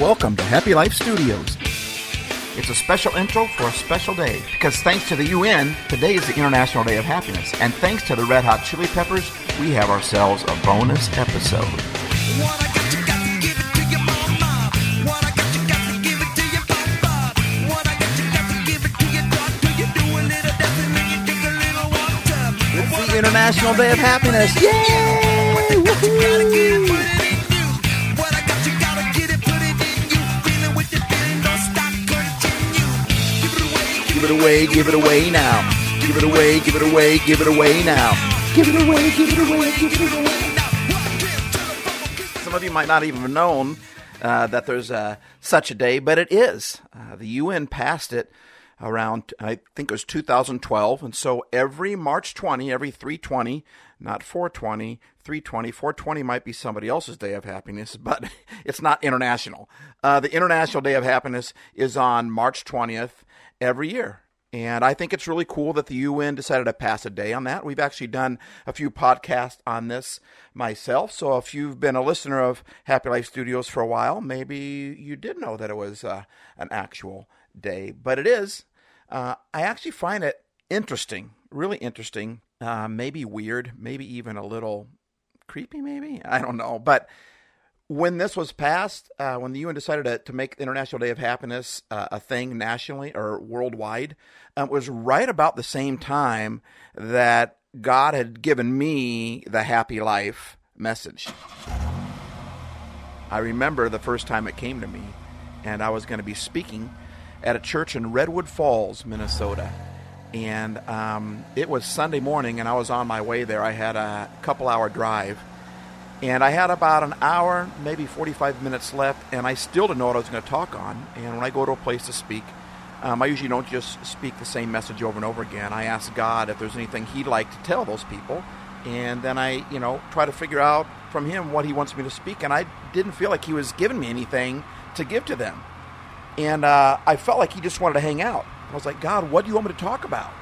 Welcome to Happy Life Studios. It's a special intro for a special day because thanks to the UN, today is the International Day of Happiness. And thanks to the Red Hot Chili Peppers, we have ourselves a bonus episode. It's the International Day of Happiness. Yay! Woohoo! Give it away, give it away now. Give it away, give it away, give it away now. Give it away, give it away, give it away. Now. Some of you might not even have known uh, that there's uh, such a day, but it is. Uh, the UN passed it around, I think it was 2012. And so every March 20, every 320, not 420, 320, 420 might be somebody else's day of happiness, but it's not international. Uh, the International Day of Happiness is on March 20th every year. And I think it's really cool that the UN decided to pass a day on that. We've actually done a few podcasts on this myself. So if you've been a listener of Happy Life Studios for a while, maybe you did know that it was uh, an actual day. But it is. Uh, I actually find it interesting, really interesting, uh, maybe weird, maybe even a little creepy, maybe. I don't know. But when this was passed, uh, when the UN decided to, to make International Day of Happiness uh, a thing nationally or worldwide, uh, it was right about the same time that God had given me the happy life message. I remember the first time it came to me, and I was going to be speaking at a church in Redwood Falls, Minnesota. And um, it was Sunday morning, and I was on my way there. I had a couple hour drive and I had about an hour, maybe 45 minutes left, and I still didn't know what I was going to talk on. And when I go to a place to speak, um, I usually don't just speak the same message over and over again. I ask God if there's anything He'd like to tell those people, and then I, you know, try to figure out from Him what He wants me to speak. And I didn't feel like He was giving me anything to give to them, and uh, I felt like He just wanted to hang out. I was like, God, what do you want me to talk about?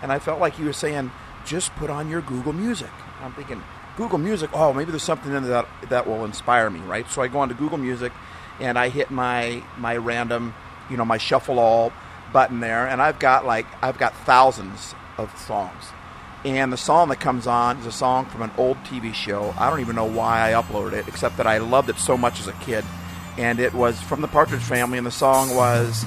And I felt like He was saying, just put on your Google Music. I'm thinking, Google Music, oh, maybe there's something in that that will inspire me, right? So I go onto Google Music and I hit my my random, you know, my shuffle all button there, and I've got like I've got thousands of songs. And the song that comes on is a song from an old TV show. I don't even know why I uploaded it, except that I loved it so much as a kid. And it was from the Partridge Family, and the song was.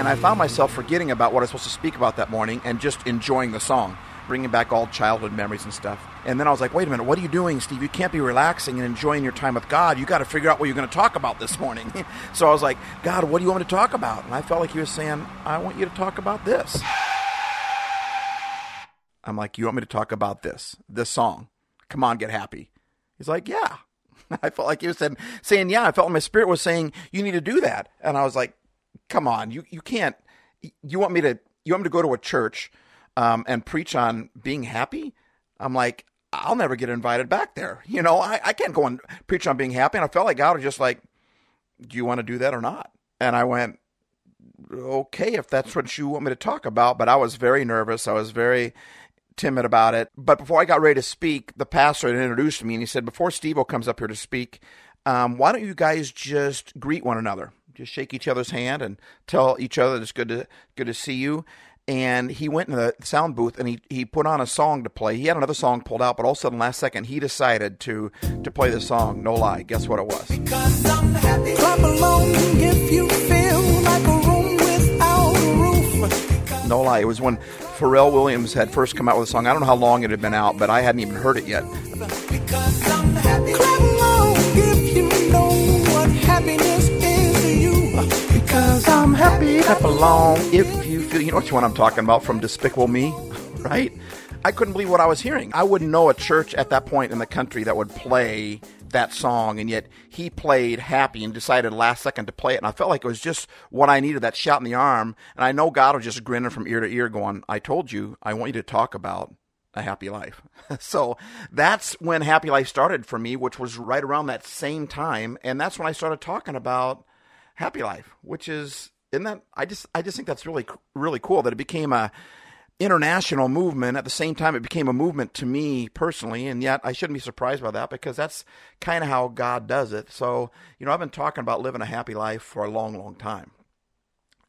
And I found myself forgetting about what I was supposed to speak about that morning and just enjoying the song, bringing back all childhood memories and stuff. And then I was like, wait a minute, what are you doing, Steve? You can't be relaxing and enjoying your time with God. You got to figure out what you're going to talk about this morning. so I was like, God, what do you want me to talk about? And I felt like He was saying, I want you to talk about this. I'm like, you want me to talk about this, this song? Come on, get happy. He's like, yeah. I felt like he was saying, saying, yeah. I felt like my spirit was saying, you need to do that. And I was like, come on, you you can't. You want me to you want me to go to a church um, and preach on being happy? I'm like, I'll never get invited back there. You know, I, I can't go and preach on being happy. And I felt like God was just like, do you want to do that or not? And I went, okay, if that's what you want me to talk about. But I was very nervous. I was very timid about it. But before I got ready to speak, the pastor had introduced me and he said, before Steve comes up here to speak, um, why don't you guys just greet one another? Just shake each other's hand and tell each other it's good to good to see you. And he went in the sound booth and he, he put on a song to play. He had another song pulled out, but all of a sudden, last second, he decided to to play the song. No lie, guess what it was? Clap along if you feel like a room without a roof. No lie, it was when Pharrell Williams had first come out with a song. I don't know how long it had been out, but I hadn't even heard it yet. Clap along if you know what happiness Cause I'm happy. Clap along if you feel. You know what I'm talking about from Despicable Me, right? I couldn't believe what I was hearing. I wouldn't know a church at that point in the country that would play that song, and yet he played happy and decided last second to play it. And I felt like it was just what I needed that shot in the arm. And I know God was just grinning from ear to ear, going, I told you, I want you to talk about a happy life. so that's when happy life started for me, which was right around that same time. And that's when I started talking about happy life, which is isn't that? I just I just think that's really really cool that it became a international movement. At the same time, it became a movement to me personally, and yet I shouldn't be surprised by that because that's kind of how God does it. So you know, I've been talking about living a happy life for a long, long time.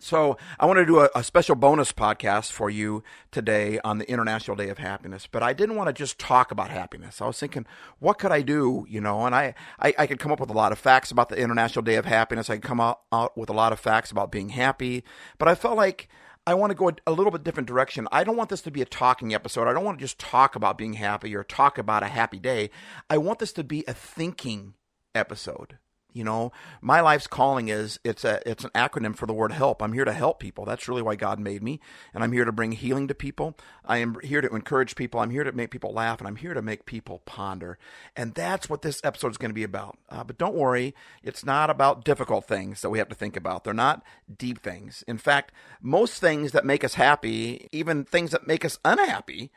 So I want to do a, a, special bonus podcast for you today on the International Day of Happiness. But I didn't want to just talk about happiness. I was thinking, what could I do? You know, and I, I, I could come up with a lot of facts about the International Day of Happiness. I could come out, out with a lot of facts about being happy. But I felt like I want to go a little bit different direction. I don't want this to be a talking episode. I don't want to just talk about being happy or talk about a happy day. I want this to be a thinking episode. You know, my life's calling is it's a it's an acronym for the word help. I'm here to help people. That's really why God made me, and I'm here to bring healing to people. I am here to encourage people. I'm here to make people laugh, and I'm here to make people ponder. And that's what this episode is going to be about. Uh, but don't worry, it's not about difficult things that we have to think about. They're not deep things. In fact, most things that make us happy, even things that make us unhappy,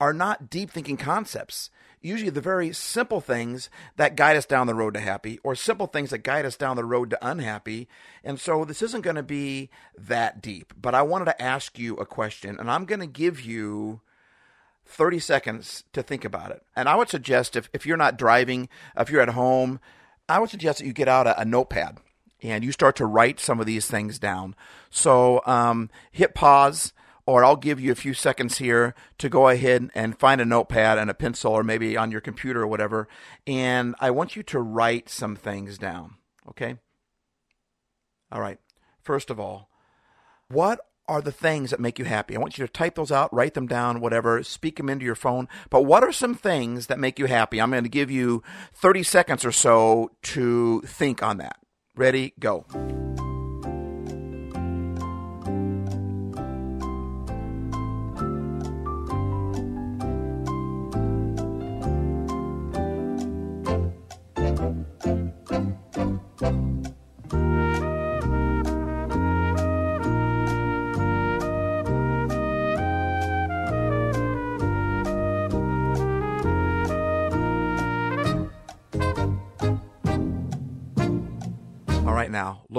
are not deep thinking concepts usually the very simple things that guide us down the road to happy or simple things that guide us down the road to unhappy. And so this isn't going to be that deep, but I wanted to ask you a question and I'm going to give you 30 seconds to think about it. And I would suggest if, if you're not driving, if you're at home, I would suggest that you get out a, a notepad and you start to write some of these things down. So um, hit pause or I'll give you a few seconds here to go ahead and find a notepad and a pencil or maybe on your computer or whatever. And I want you to write some things down. Okay? All right. First of all, what are the things that make you happy? I want you to type those out, write them down, whatever, speak them into your phone. But what are some things that make you happy? I'm going to give you 30 seconds or so to think on that. Ready? Go.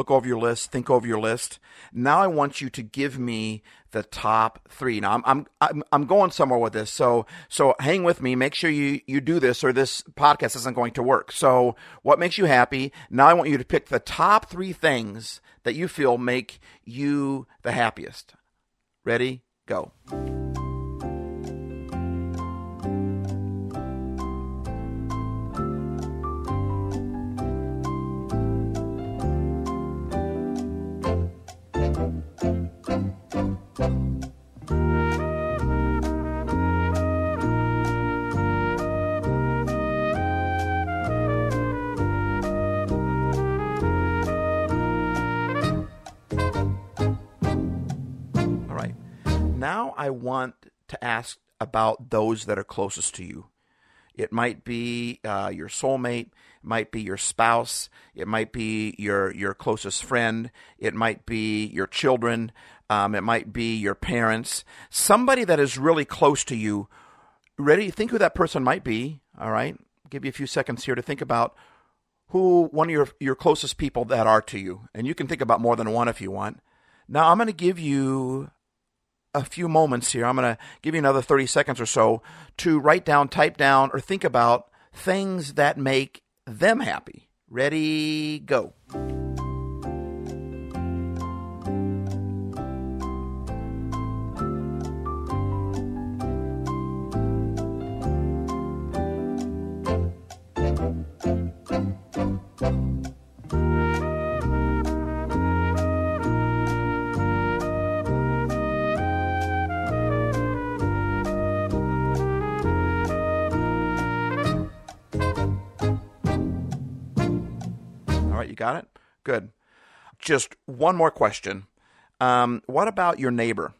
Look over your list, think over your list. Now I want you to give me the top three. Now I'm I'm I'm, I'm going somewhere with this, so so hang with me. Make sure you you do this, or this podcast isn't going to work. So what makes you happy? Now I want you to pick the top three things that you feel make you the happiest. Ready? Go. To ask about those that are closest to you. It might be uh, your soulmate, it might be your spouse, it might be your your closest friend, it might be your children, um, it might be your parents, somebody that is really close to you. Ready? Think who that person might be. All right, give you a few seconds here to think about who one of your your closest people that are to you, and you can think about more than one if you want. Now I'm going to give you a few moments here. I'm going to give you another 30 seconds or so to write down, type down, or think about things that make them happy. Ready, go. Good. Just one more question. Um, what about your neighbor?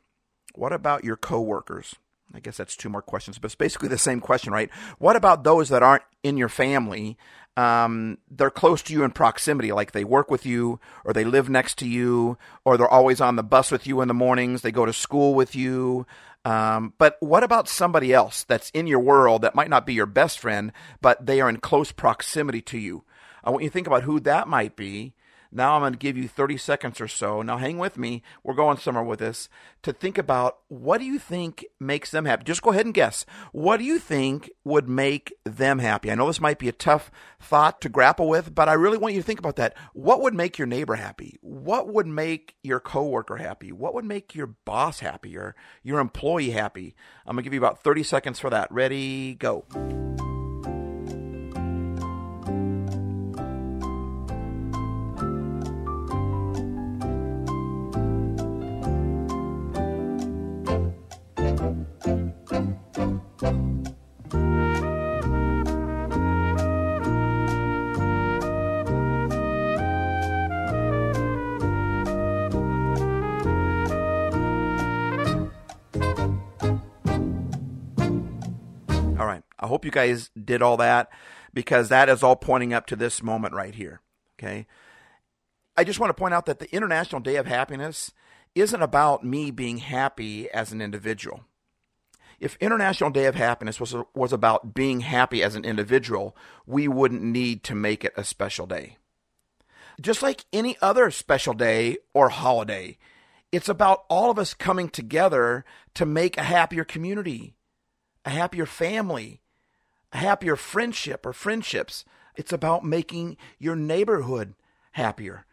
What about your coworkers? I guess that's two more questions, but it's basically the same question, right? What about those that aren't in your family? Um, they're close to you in proximity, like they work with you, or they live next to you, or they're always on the bus with you in the mornings, they go to school with you. Um, but what about somebody else that's in your world that might not be your best friend, but they are in close proximity to you? I want you to think about who that might be Now I'm going to give you 30 seconds or so. Now hang with me. We're going somewhere with this to think about what do you think makes them happy? Just go ahead and guess. What do you think would make them happy? I know this might be a tough thought to grapple with, but I really want you to think about that. What would make your neighbor happy? What would make your coworker happy? What would make your boss happy or your employee happy? I'm going to give you about 30 seconds for that. Ready, go. Hope you guys did all that because that is all pointing up to this moment right here. Okay. I just want to point out that the International Day of Happiness isn't about me being happy as an individual. If International Day of Happiness was, was about being happy as an individual, we wouldn't need to make it a special day. Just like any other special day or holiday, it's about all of us coming together to make a happier community, a happier family, happier friendship or friendships. It's about making your neighborhood happier.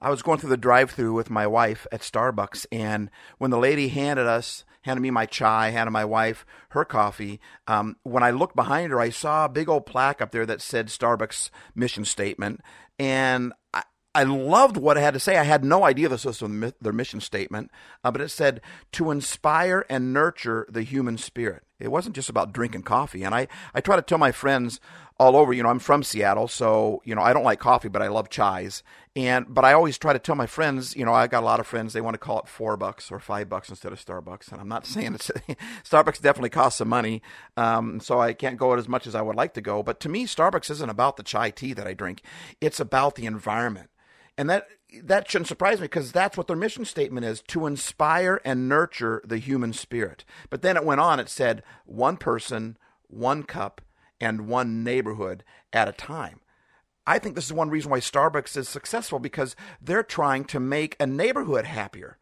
I was going through the drive-through with my wife at Starbucks, and when the lady handed us, handed me my chai, handed my wife her coffee, um, when I looked behind her, I saw a big old plaque up there that said Starbucks mission statement, and I, I loved what it had to say. I had no idea this was their mission statement, uh, but it said to inspire and nurture the human spirit. It wasn't just about drinking coffee. And I, I try to tell my friends all over, you know, I'm from Seattle, so, you know, I don't like coffee, but I love chais. And, but I always try to tell my friends, you know, I got a lot of friends, they want to call it four bucks or five bucks instead of Starbucks. And I'm not saying it's, Starbucks definitely costs some money. Um, so I can't go as much as I would like to go. But to me, Starbucks isn't about the chai tea that I drink. It's about the environment. And that that shouldn't surprise me because that's what their mission statement is to inspire and nurture the human spirit. But then it went on, it said one person, one cup, and one neighborhood at a time. I think this is one reason why Starbucks is successful because they're trying to make a neighborhood happier.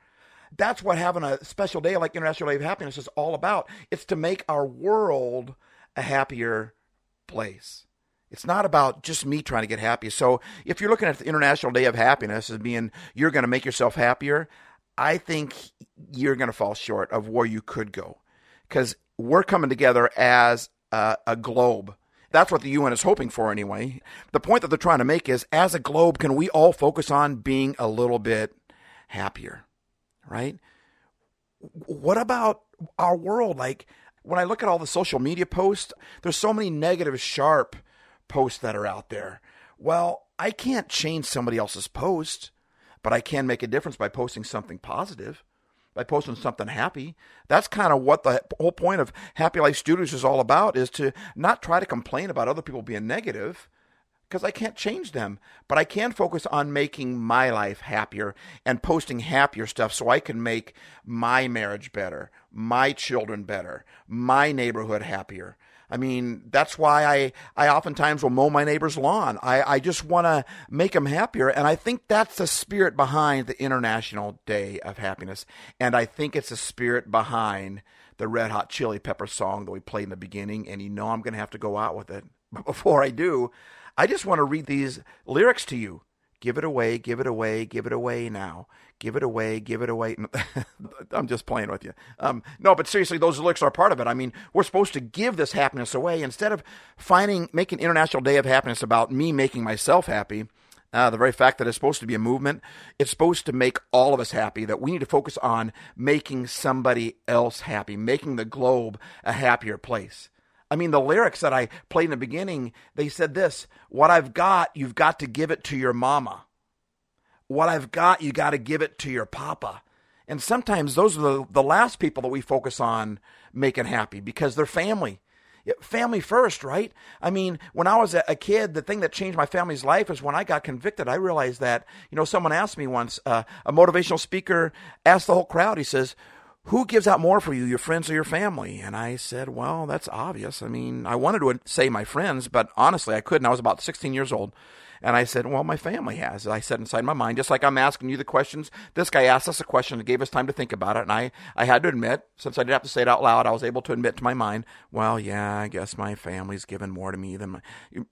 That's what having a special day like International Day of Happiness is all about. It's to make our world a happier place. It's not about just me trying to get happy. So if you're looking at the International Day of Happiness as being you're going to make yourself happier, I think you're going to fall short of where you could go because we're coming together as a, a globe. That's what the UN is hoping for anyway. The point that they're trying to make is as a globe, can we all focus on being a little bit happier? Right? What about our world? Like when I look at all the social media posts, there's so many negative, sharp, posts that are out there. Well, I can't change somebody else's post, but I can make a difference by posting something positive, by posting something happy. That's kind of what the whole point of Happy Life Studios is all about is to not try to complain about other people being negative because I can't change them, but I can focus on making my life happier and posting happier stuff so I can make my marriage better, my children better, my neighborhood happier. I mean, that's why I, I oftentimes will mow my neighbor's lawn. I, I just want to make them happier. And I think that's the spirit behind the International Day of Happiness. And I think it's the spirit behind the Red Hot Chili Pepper song that we played in the beginning. And you know I'm going to have to go out with it. But before I do, I just want to read these lyrics to you. Give it away, give it away, give it away now. Give it away, give it away. I'm just playing with you. Um, no, but seriously, those lyrics are part of it. I mean, we're supposed to give this happiness away instead of finding, making International Day of Happiness about me making myself happy. Uh, the very fact that it's supposed to be a movement, it's supposed to make all of us happy. That we need to focus on making somebody else happy, making the globe a happier place. I mean, the lyrics that I played in the beginning, they said this What I've got, you've got to give it to your mama. What I've got, you got to give it to your papa. And sometimes those are the, the last people that we focus on making happy because they're family. Family first, right? I mean, when I was a kid, the thing that changed my family's life is when I got convicted. I realized that, you know, someone asked me once, uh, a motivational speaker asked the whole crowd, he says, who gives out more for you, your friends or your family? And I said, well, that's obvious. I mean, I wanted to say my friends, but honestly, I couldn't. I was about 16 years old. And I said, well, my family has. I said inside my mind, just like I'm asking you the questions. This guy asked us a question and gave us time to think about it. And I, I had to admit, since I didn't have to say it out loud, I was able to admit to my mind, well, yeah, I guess my family's given more to me than my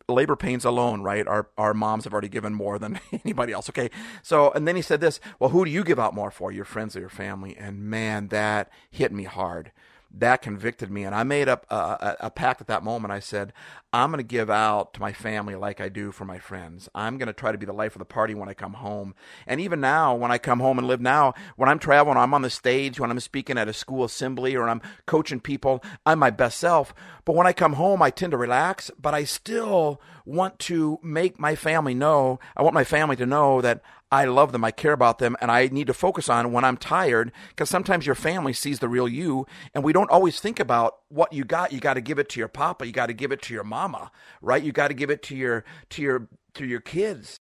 labor pains alone, right? Our, our moms have already given more than anybody else. Okay. So, and then he said this, well, who do you give out more for? Your friends or your family? And man, that hit me hard that convicted me. And I made up a, a, a, pact at that moment. I said, I'm going to give out to my family like I do for my friends. I'm going to try to be the life of the party when I come home. And even now, when I come home and live now, when I'm traveling, I'm on the stage, when I'm speaking at a school assembly or I'm coaching people, I'm my best self. But when I come home, I tend to relax, but I still want to make my family know, I want my family to know that I love them, I care about them, and I need to focus on when I'm tired because sometimes your family sees the real you, and we don't always think about what you got. You got to give it to your papa, you got to give it to your mama, right? You got to give it to your to your to your kids.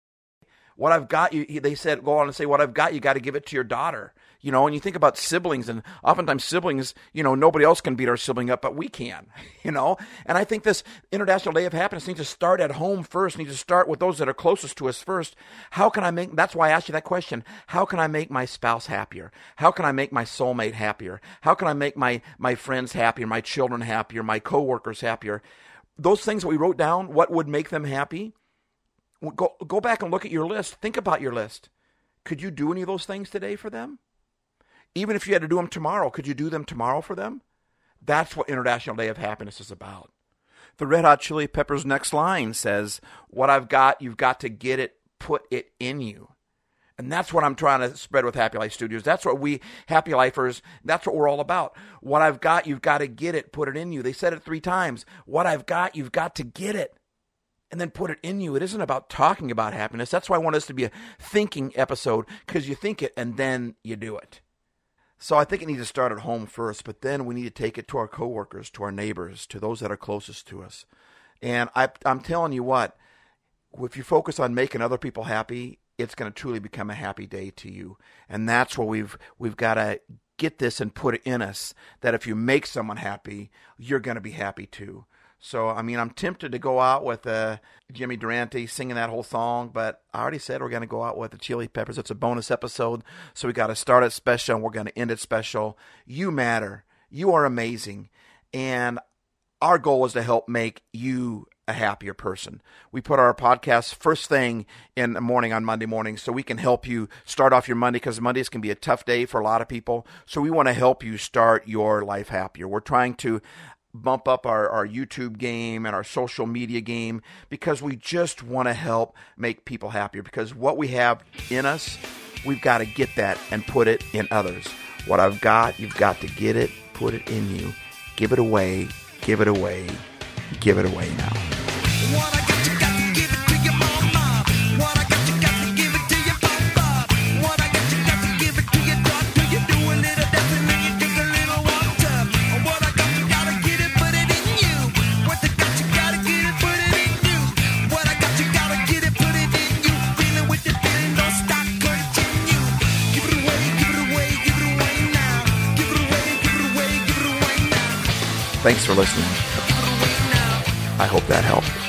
What I've got, you they said, go on and say, what I've got, you got to give it to your daughter. You know, and you think about siblings, and oftentimes siblings, you know, nobody else can beat our sibling up, but we can, you know. And I think this International Day of Happiness needs to start at home first, needs to start with those that are closest to us first. How can I make, that's why I asked you that question. How can I make my spouse happier? How can I make my soulmate happier? How can I make my, my friends happier, my children happier, my coworkers happier? Those things that we wrote down, what would make them happy? Go, go back and look at your list. Think about your list. Could you do any of those things today for them? Even if you had to do them tomorrow, could you do them tomorrow for them? That's what International Day of Happiness is about. The Red Hot Chili Peppers' next line says, What I've got, you've got to get it, put it in you. And that's what I'm trying to spread with Happy Life Studios. That's what we, Happy Lifers, that's what we're all about. What I've got, you've got to get it, put it in you. They said it three times. What I've got, you've got to get it and then put it in you. It isn't about talking about happiness. That's why I want us to be a thinking episode because you think it and then you do it. So I think it needs to start at home first, but then we need to take it to our coworkers, to our neighbors, to those that are closest to us. And I, I'm telling you what, if you focus on making other people happy, it's going to truly become a happy day to you. And that's where we've we've got to get this and put it in us that if you make someone happy, you're going to be happy too. So, I mean, I'm tempted to go out with uh, Jimmy Durante singing that whole song, but I already said we're going to go out with the Chili Peppers. It's a bonus episode, so we got to start it special and we're going to end it special. You matter. You are amazing. And our goal is to help make you a happier person. We put our podcast first thing in the morning on Monday morning so we can help you start off your Monday because Mondays can be a tough day for a lot of people. So we want to help you start your life happier. We're trying to bump up our, our YouTube game and our social media game because we just want to help make people happier. Because what we have in us, we've got to get that and put it in others. What I've got, you've got to get it, put it in you, give it away, give it away, give it away now. Thanks for listening. I hope that helped.